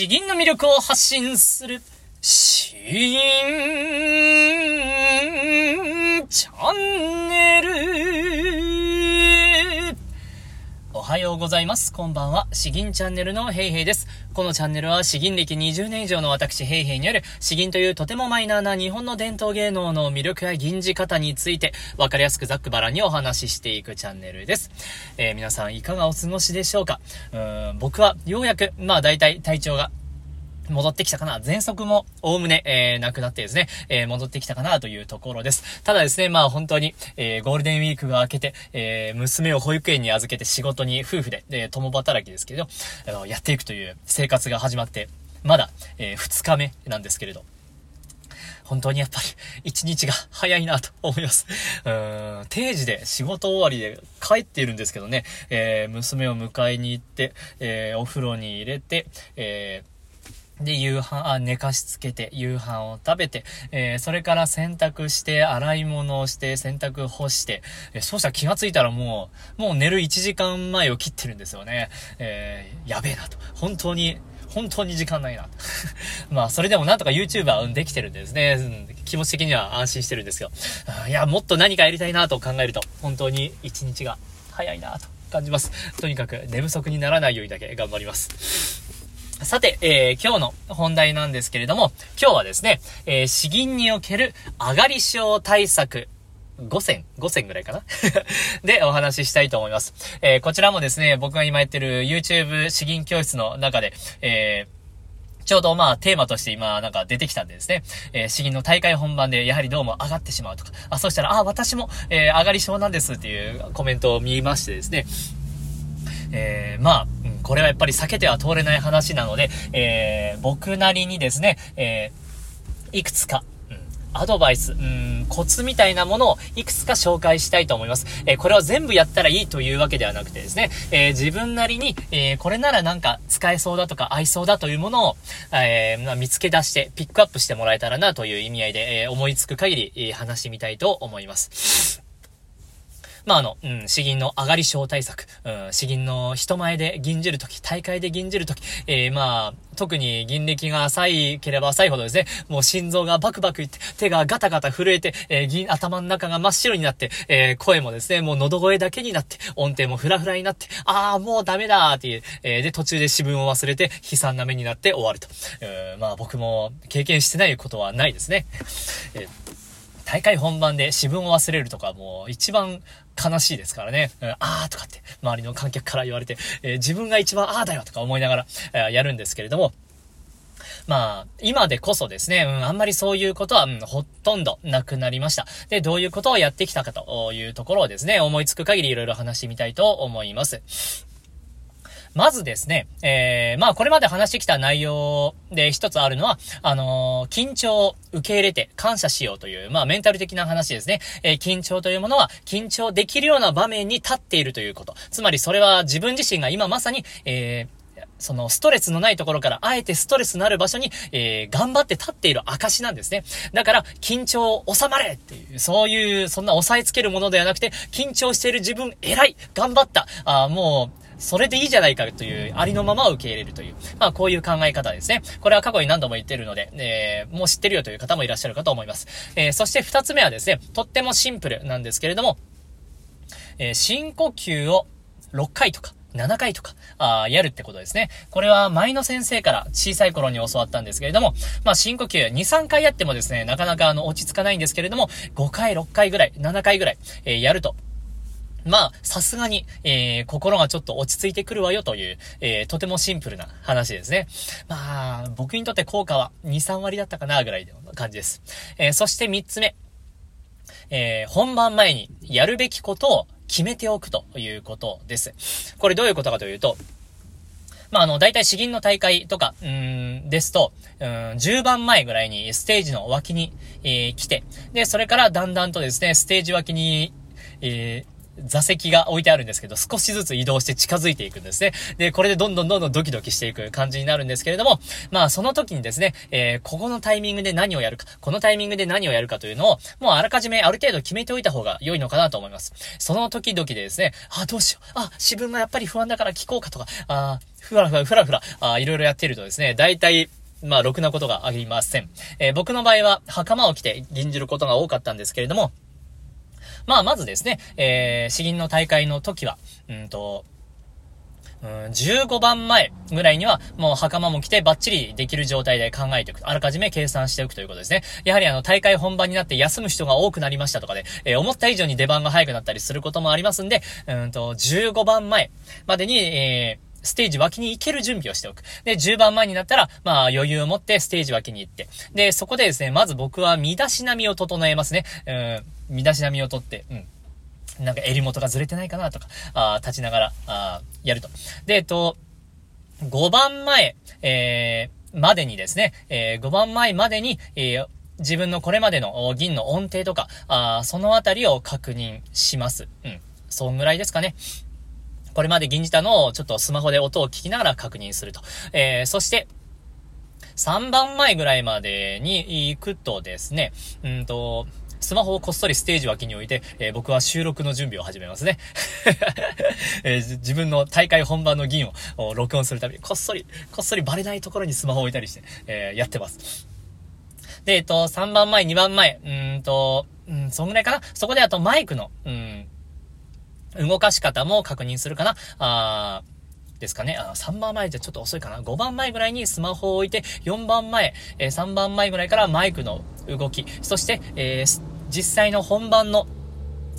詩吟の魅力を発信する、詩吟チャンネル。おはようございます。こんばんは。詩吟チャンネルのヘイヘイです。このチャンネルは詩吟歴20年以上の私平平による詩吟というとてもマイナーな日本の伝統芸能の魅力や吟じ方についてわかりやすくざっくばらにお話ししていくチャンネルです。えー皆さんいかがお過ごしでしょうか？うん僕はようやく、まあ大体体調が戻ってきたかな喘息も、おおむね、えー、なくなってですね、えー、戻ってきたかなというところです。ただですね、まあ本当に、えー、ゴールデンウィークが明けて、えー、娘を保育園に預けて仕事に夫婦で、えー、共働きですけれど、あの、やっていくという生活が始まって、まだ、えー、2日目なんですけれど、本当にやっぱり一日が早いなと思います。うーん、定時で仕事終わりで帰っているんですけどね、えー、娘を迎えに行って、えー、お風呂に入れて、えーで、夕飯、あ、寝かしつけて、夕飯を食べて、えーそれから洗濯して、洗い物をして、洗濯干して、えーそうしたら気がついたらもう、もう寝る1時間前を切ってるんですよね。えーやべえなと。本当に、本当に時間ないな。まあ、それでもなんとか YouTuber はできてるんですね。うん気持ち的には安心してるんですけど。いや、もっと何かやりたいなと考えると、本当に一日が早いなと感じます。とにかく寝不足にならないようにだけ頑張ります。さて、えー今日の本題なんですけれども、今日はですね、えー詩吟における上がり症対策、5選 ?5 選ぐらいかな？で、お話ししたいと思います。えーこちらもですね、僕が今やってる YouTube 詩吟教室の中で、えーちょうどまあテーマとして今なんか出てきたんでですね、えー、詩吟の大会本番でやはりどうも上がってしまうとか、あ、そしたら、あ、私も、えー上がり症なんですっていうコメントを見ましてですね、えー、まあ、これはやっぱり避けては通れない話なので、えー、僕なりにですね、えー、いくつか、うんアドバイス、うん、コツみたいなものをいくつか紹介したいと思います。えーこれを全部やったらいいというわけではなくてですね、え自分なりに、えこれならなんか使えそうだとか合いそうだというものを、えまあ見つけ出してピックアップしてもらえたらなという意味合いで、え思いつく限り、え話してみたいと思います。まあ、あの、うん、詩吟の上がり症対策、うん、詩吟の人前で吟じるとき、大会で吟じるとき、えー、まあ、特に吟歴が浅いければ浅いほどですね、もう心臓がバクバクいって、手がガタガタ震えて、えー、銀、頭の中が真っ白になって、えー、声もですね、もう喉声だけになって、音程もフラフラになって、ああ、もうダメだーっていう、えー、で、途中で詩文を忘れて、悲惨な目になって終わると。えーまあ、僕も経験してないことはないですね。えー大会本番で詩文を忘れるとかもう一番悲しいですからね。うんあーとかって周りの観客から言われて、えー自分が一番あーだよとか思いながら、えーやるんですけれども、まあ、今でこそですね、うん、あんまりそういうことは、うん、ほとんどなくなりました。で、どういうことをやってきたかというところをですね、思いつく限りいろいろ話してみたいと思います。まずですね、えー、まあこれまで話してきた内容で一つあるのは、あのー緊張を受け入れて感謝しようという、まあメンタル的な話ですね。えー緊張というものは緊張できるような場面に立っているということ。つまりそれは自分自身が今まさに、えーそのストレスのないところから、あえてストレスのある場所に、えー、頑張って立っている証なんですね。だから、緊張を収まれっていう、そういう、そんな押さえつけるものではなくて、緊張している自分、偉い頑張ったあーもう、それでいいじゃないかという、ありのままを受け入れるという、まあこういう考え方ですね。これは過去に何度も言ってるので、えー、もう知ってるよという方もいらっしゃるかと思います。えー、そして二つ目はですね、とってもシンプルなんですけれども、えー深呼吸を6回とか、7回とか、あやるってことですね。これは前の先生から小さい頃に教わったんですけれども、まあ深呼吸2、3回やってもですね、なかなかあの落ち着かないんですけれども、5回、6回ぐらい、7回ぐらい、えーやると、まあ、さすがに、えー、心がちょっと落ち着いてくるわよという、えー、とてもシンプルな話ですね。まあ、僕にとって効果は2、3割だったかな、ぐらいの感じです。えー、そして3つ目。えー本番前にやるべきことを決めておくということです。これどういうことかというと、まあ、あの、大体詩吟の大会とか、うん、ですと、うん、10番前ぐらいにステージの脇に、えー来て、で、それからだんだんとですね、ステージ脇に、えー座席が置いてあるんですけど、少しずつ移動して近づいていくんですね。で、これでどんどんどんどんドキドキしていく感じになるんですけれども、まあその時にですね、えー、ここのタイミングで何をやるか、このタイミングで何をやるかというのを、もうあらかじめある程度決めておいた方が良いのかなと思います。その時々でですね、あ、どうしよう、あ、自分がやっぱり不安だから聞こうかとか、あ、ふらふらふらふら、あ、いろいろやってるとですね、大体、まあ、ろくなことがありません。えー、僕の場合は、袴を着て吟じることが多かったんですけれども、まあ、まずですね、えー、詩吟の大会の時は、うんと、うん、15番前ぐらいには、もう袴も着てバッチリできる状態で考えておく。あらかじめ計算しておくということですね。やはりあの、大会本番になって休む人が多くなりましたとかで、えー、思った以上に出番が早くなったりすることもありますんで、うんと、15番前までに、えー、ステージ脇に行ける準備をしておく。で、10番前になったら、まあ余裕を持ってステージ脇に行って。で、そこでですね、まず僕は身だしなみを整えますね。うん、身だしなみをとって、うん。なんか襟元がずれてないかなとか、あ立ちながら、あやると。で、えっと、5番前、えー、までにですね、えー、5番前までに、えー、自分のこれまでの銀の音程とか、あそのあたりを確認します。うん。そんぐらいですかね。これまで銀じたのをちょっとスマホで音を聞きながら確認すると。えー、そして、3番前ぐらいまでに行くとですね、うんと、スマホをこっそりステージ脇に置いて、えー、僕は収録の準備を始めますね。えー、自分の大会本番の銀を録音するために、こっそり、こっそりバレないところにスマホを置いたりして、えー、やってます。で、えっと、3番前、2番前、うんと、うん、そんぐらいかな。そこであとマイクの、うん、動かし方も確認するかな？あですかね。あ、3番前じゃちょっと遅いかな。5番前ぐらいにスマホを置いて、4番前、えー、3番前ぐらいからマイクの動き、そして、えー、実際の本番の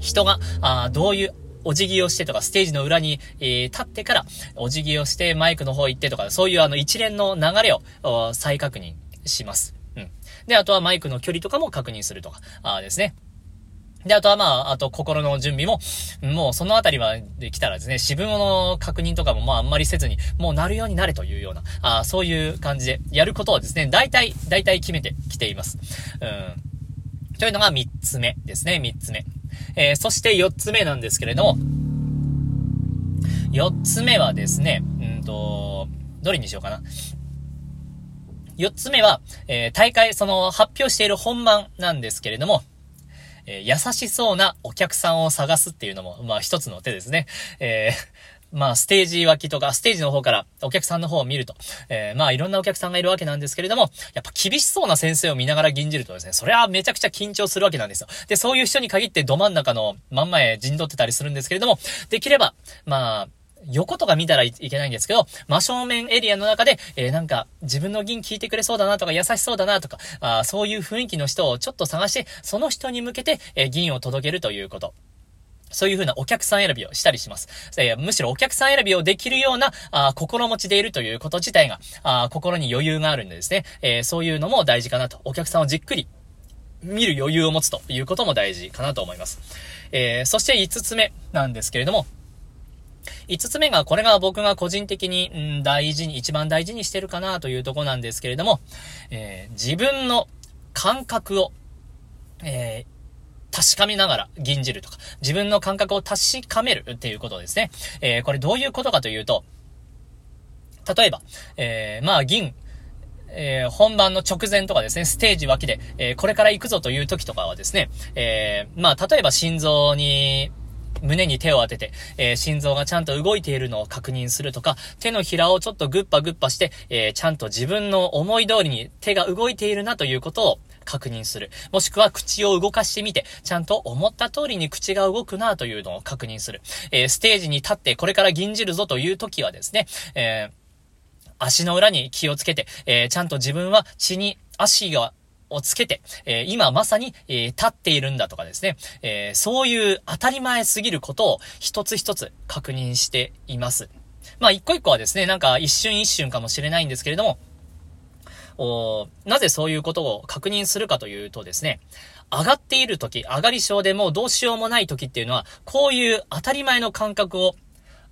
人が、あどういうお辞儀をしてとか、ステージの裏に、え、立ってから、お辞儀をしてマイクの方行ってとか、そういうあの一連の流れを再確認します。うん。で、あとはマイクの距離とかも確認するとか、あですね。で、あとはまあ、あと心の準備も、もうそのあたりまで来たらですね、渋物の確認とかもまああんまりせずに、もうなるようになれというような、あそういう感じでやることをですね、大体、大体決めてきています。うん。というのが3つ目ですね、3つ目。えー、そして4つ目なんですけれども、4つ目はですね、うんと、どれにしようかな。4つ目は、えー、大会、その発表している本番なんですけれども、えー、優しそうなお客さんを探すっていうのも、まあ一つの手ですね。えー まあ、ステージ脇とか、ステージの方からお客さんの方を見ると、えー、まあ、いろんなお客さんがいるわけなんですけれども、やっぱ厳しそうな先生を見ながら吟じるとですね、それはめちゃくちゃ緊張するわけなんですよ。で、そういう人に限ってど真ん中の真ん前陣取ってたりするんですけれども、できれば、まあ、横とか見たらいけないんですけど、真正面エリアの中で、えー、なんか、自分の銀聞いてくれそうだなとか、優しそうだなとか、あそういう雰囲気の人をちょっと探して、その人に向けて、えー、銀を届けるということ。そういう風なお客さん選びをしたりします。えー、むしろお客さん選びをできるような、あ心持ちでいるということ自体が、あ心に余裕があるんでですね、えー、そういうのも大事かなと。お客さんをじっくり見る余裕を持つということも大事かなと思います。えー、そして5つ目なんですけれども、5つ目が、これが僕が個人的に、うん、大事に、一番大事にしてるかなというとこなんですけれども、えー、自分の感覚を、えー確かめながら吟じるとか、自分の感覚を確かめるっていうことですね。えー、これどういうことかというと、例えば、えー、まあ、銀、えー、本番の直前とかですね、ステージ脇で、え、これから行くぞという時とかはですね、え、まあ、例えば心臓に、胸に手を当てて、えー、心臓がちゃんと動いているのを確認するとか、手のひらをちょっとグッパグッパして、えー、ちゃんと自分の思い通りに手が動いているなということを確認する。もしくは口を動かしてみて、ちゃんと思った通りに口が動くなというのを確認する。えー、ステージに立ってこれから銀じるぞという時はですね、え足の裏に気をつけて、えちゃんと自分は血に足がをつけて、えー、今まさに、えー、立っているんだとかですね、えー、そういう当たり前すぎることを一つ一つ確認しています。まあ一個一個はですね、なんか一瞬一瞬かもしれないんですけれども、おなぜそういうことを確認するかというとですね、上がっている時、上がり症でもうどうしようもない時っていうのは、こういう当たり前の感覚を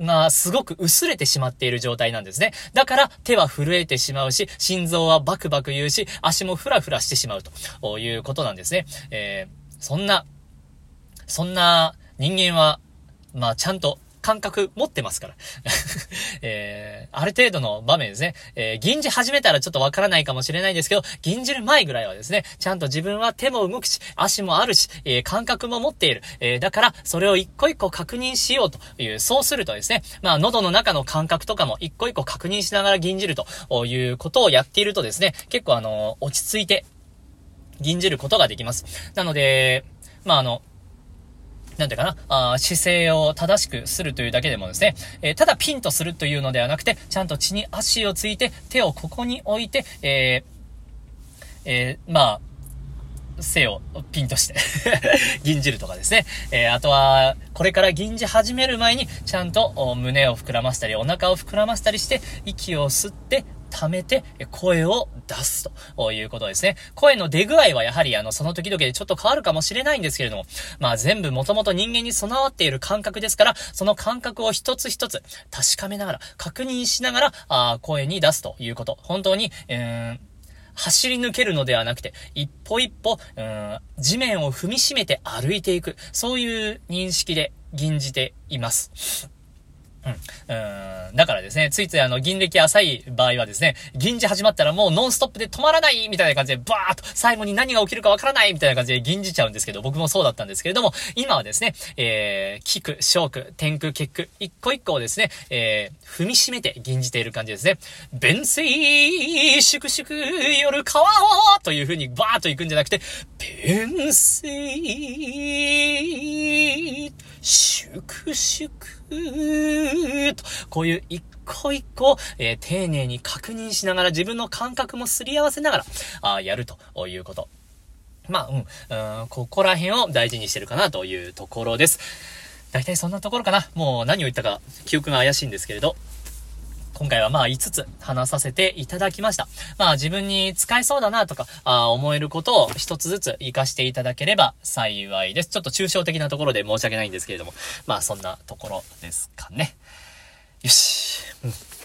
がすごく薄れてしまっている状態なんですね。だから手は震えてしまうし、心臓はバクバク言うし、足もフラフラしてしまうということなんですね。えー、そんな、そんな人間はまあちゃんと感覚持ってますから。えー、ある程度の場面ですね。えー、銀じ始めたらちょっとわからないかもしれないんですけど、銀じる前ぐらいはですね、ちゃんと自分は手も動くし、足もあるし、えー、感覚も持っている。えー、だから、それを一個一個確認しようという、そうするとですね、まあ、喉の中の感覚とかも一個一個確認しながら銀じるということをやっているとですね、結構あの、落ち着いて、銀じることができます。なので、まあ、あの、なんていうかな、あ姿勢を正しくするというだけでもですね、えー、ただピンとするというのではなくて、ちゃんと地に足をついて、手をここに置いて、えー、えー、まあ、背をピンとして 銀じるとかですね。え、あとは、これから銀じ始める前に、ちゃんと胸を膨らませたり、お腹を膨らませたりして、息を吸って、溜めて、声を出すということですね。声の出具合はやはりあの、その時々でちょっと変わるかもしれないんですけれども、まあ全部もともと人間に備わっている感覚ですから、その感覚を一つ一つ確かめながら、確認しながら、あ声に出すということ。本当に、えー走り抜けるのではなくて、一歩一歩、うん、地面を踏みしめて歩いていく、そういう認識で吟じています。うん。だからですね、ついついあの、銀歴浅い場合はですね、銀じ始まったらもうノンストップで止まらないみたいな感じで、バーっと最後に何が起きるかわからないみたいな感じで銀じちゃうんですけど、僕もそうだったんですけれども、今はですね、えー、キク、ショーク、天空、結句、一個一個をですね、えー、踏みしめて銀じている感じですね。弁水、粛々、夜川をという風にバーっと行くんじゃなくて、弁水、粛々、ーと、こういう一個一個、えー、丁寧に確認しながら自分の感覚もすり合わせながら、あやるということ。まあ、うん、ここら辺を大事にしてるかなというところです。大体そんなところかな。もう何を言ったか記憶が怪しいんですけれど。今回はまあ5つ話させていただきました。まあ自分に使えそうだなとか、あ思えることを一つずつ活かしていただければ幸いです。ちょっと抽象的なところで申し訳ないんですけれども、まあそんなところですかね。よし。うん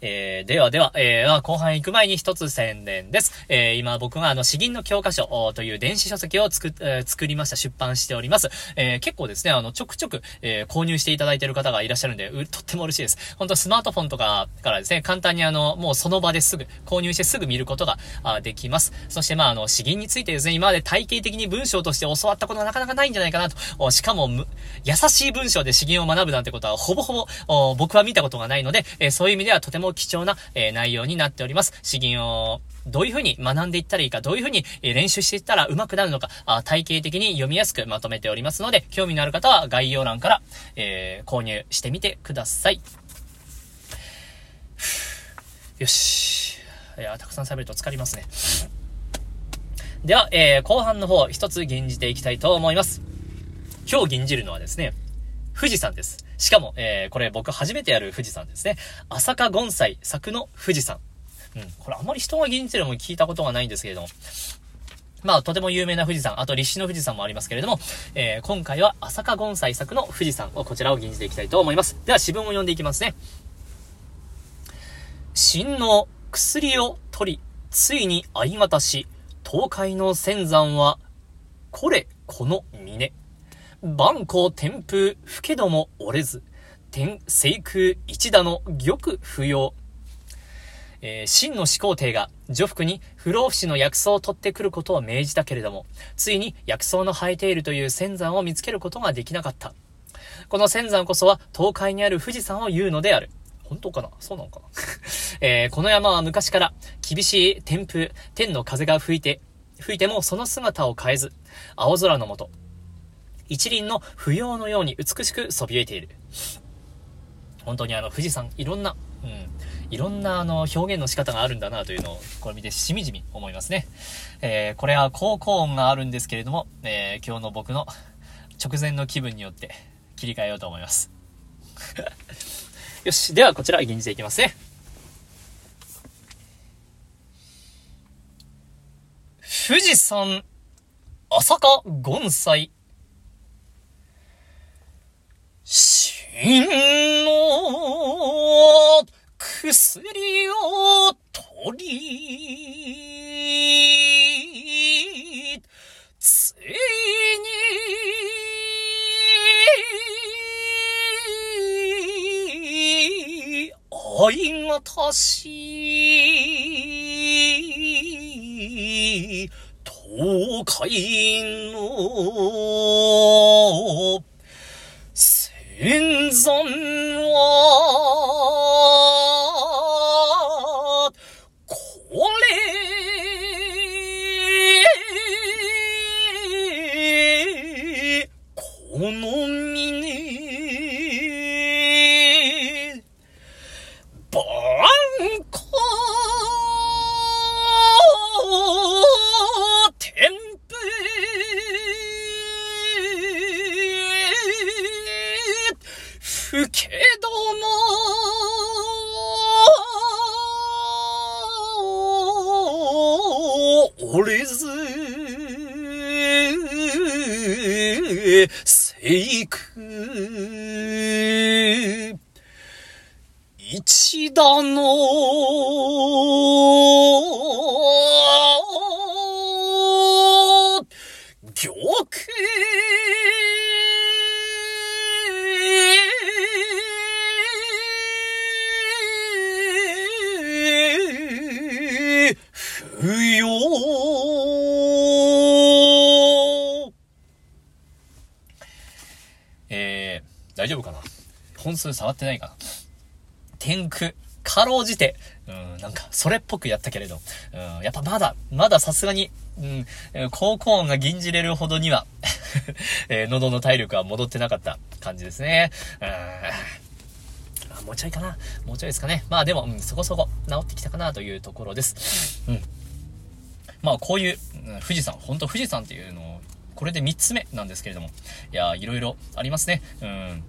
えー、ではでは、えー、後半行く前に一つ宣伝です。えー、今僕があの、詩吟の教科書という電子書籍を作、えー、作りました、出版しております。えー、結構ですね、あの、ちょくちょく、えー、購入していただいている方がいらっしゃるんで、う、とっても嬉しいです。本当スマートフォンとかからですね、簡単にあの、もうその場ですぐ、購入してすぐ見ることが、あできます。そしてまあ、あの、詩吟についてですね、今まで体系的に文章として教わったことがなかなかないんじゃないかなと。しかも、優しい文章で詩吟を学ぶなんてことは、ほぼほぼ、僕は見たことがないので、えー、そういう意味ではとても貴重な、え、内容になっております。詩吟をどういうふうに学んでいったらいいか、どういうふうに練習していったら上手くなるのか、体系的に読みやすくまとめておりますので、興味のある方は概要欄から、えー、購入してみてください。よし。いや、たくさん喋ると疲れますね。では、えー、後半の方、一つ吟じていきたいと思います。今日吟じるのはですね、富士山です。しかも、えー、これ僕初めてやる富士山ですね。朝霞盆栽作の富士山。うん、これあまり人が銀じてるのも聞いたことがないんですけれども。まあ、とても有名な富士山、あと立志の富士山もありますけれども、えー、今回は朝霞盆栽作の富士山をこちらを吟じていきたいと思います。では、詩文を読んでいきますね。真の薬を取り、ついに相渡し、東海の仙山は、これ、この峰。万光天風、吹けども折れず、天、聖空一打の玉不要。えー、真の始皇帝が女服に不老不死の薬草を取ってくることを命じたけれども、ついに薬草の生えているという仙山を見つけることができなかった。この仙山こそは東海にある富士山を言うのである。本当かな？そうなのかな？えー、この山は昔から厳しい天風、天の風が吹いて、吹いてもその姿を変えず、青空の下、一輪の不要のように美しくそびえている。本当にあの富士山、いろんな、うん、いろんなあの表現の仕方があるんだなというのをこれ見てしみじみ思いますね。えー、これは高高音があるんですけれども、えー、今日の僕の直前の気分によって切り替えようと思います。よし、ではこちら吟じていきますね。富士山、朝霞盆栽、銀の薬を取り、ついに、愛がたし、東海のけども、折れず、生く、一打の、本数触ってないかな天空、かろうじて、うん、なんか、それっぽくやったけれど、うん、やっぱまだ、まださすがに、うん、高校音が吟じれるほどには えー、喉の体力は戻ってなかった感じですね。うん、もうちょいかなもうちょいですかね。まあでも、うん、そこそこ治ってきたかなというところです。うん。まあこういう、うん、富士山、本当富士山っていうのを、これで3つ目なんですけれども、いやいろいろありますね。うん。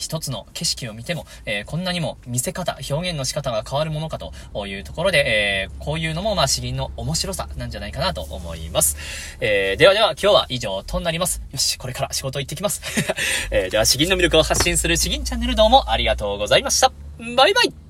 一つの景色を見ても、えー、こんなにも見せ方、表現の仕方が変わるものかというところで、えー、こういうのもまあ詩吟の面白さなんじゃないかなと思います。えー、ではでは今日は以上となります。よし、これから仕事行ってきます。えでは詩吟の魅力を発信する詩吟チャンネルどうもありがとうございました。バイバイ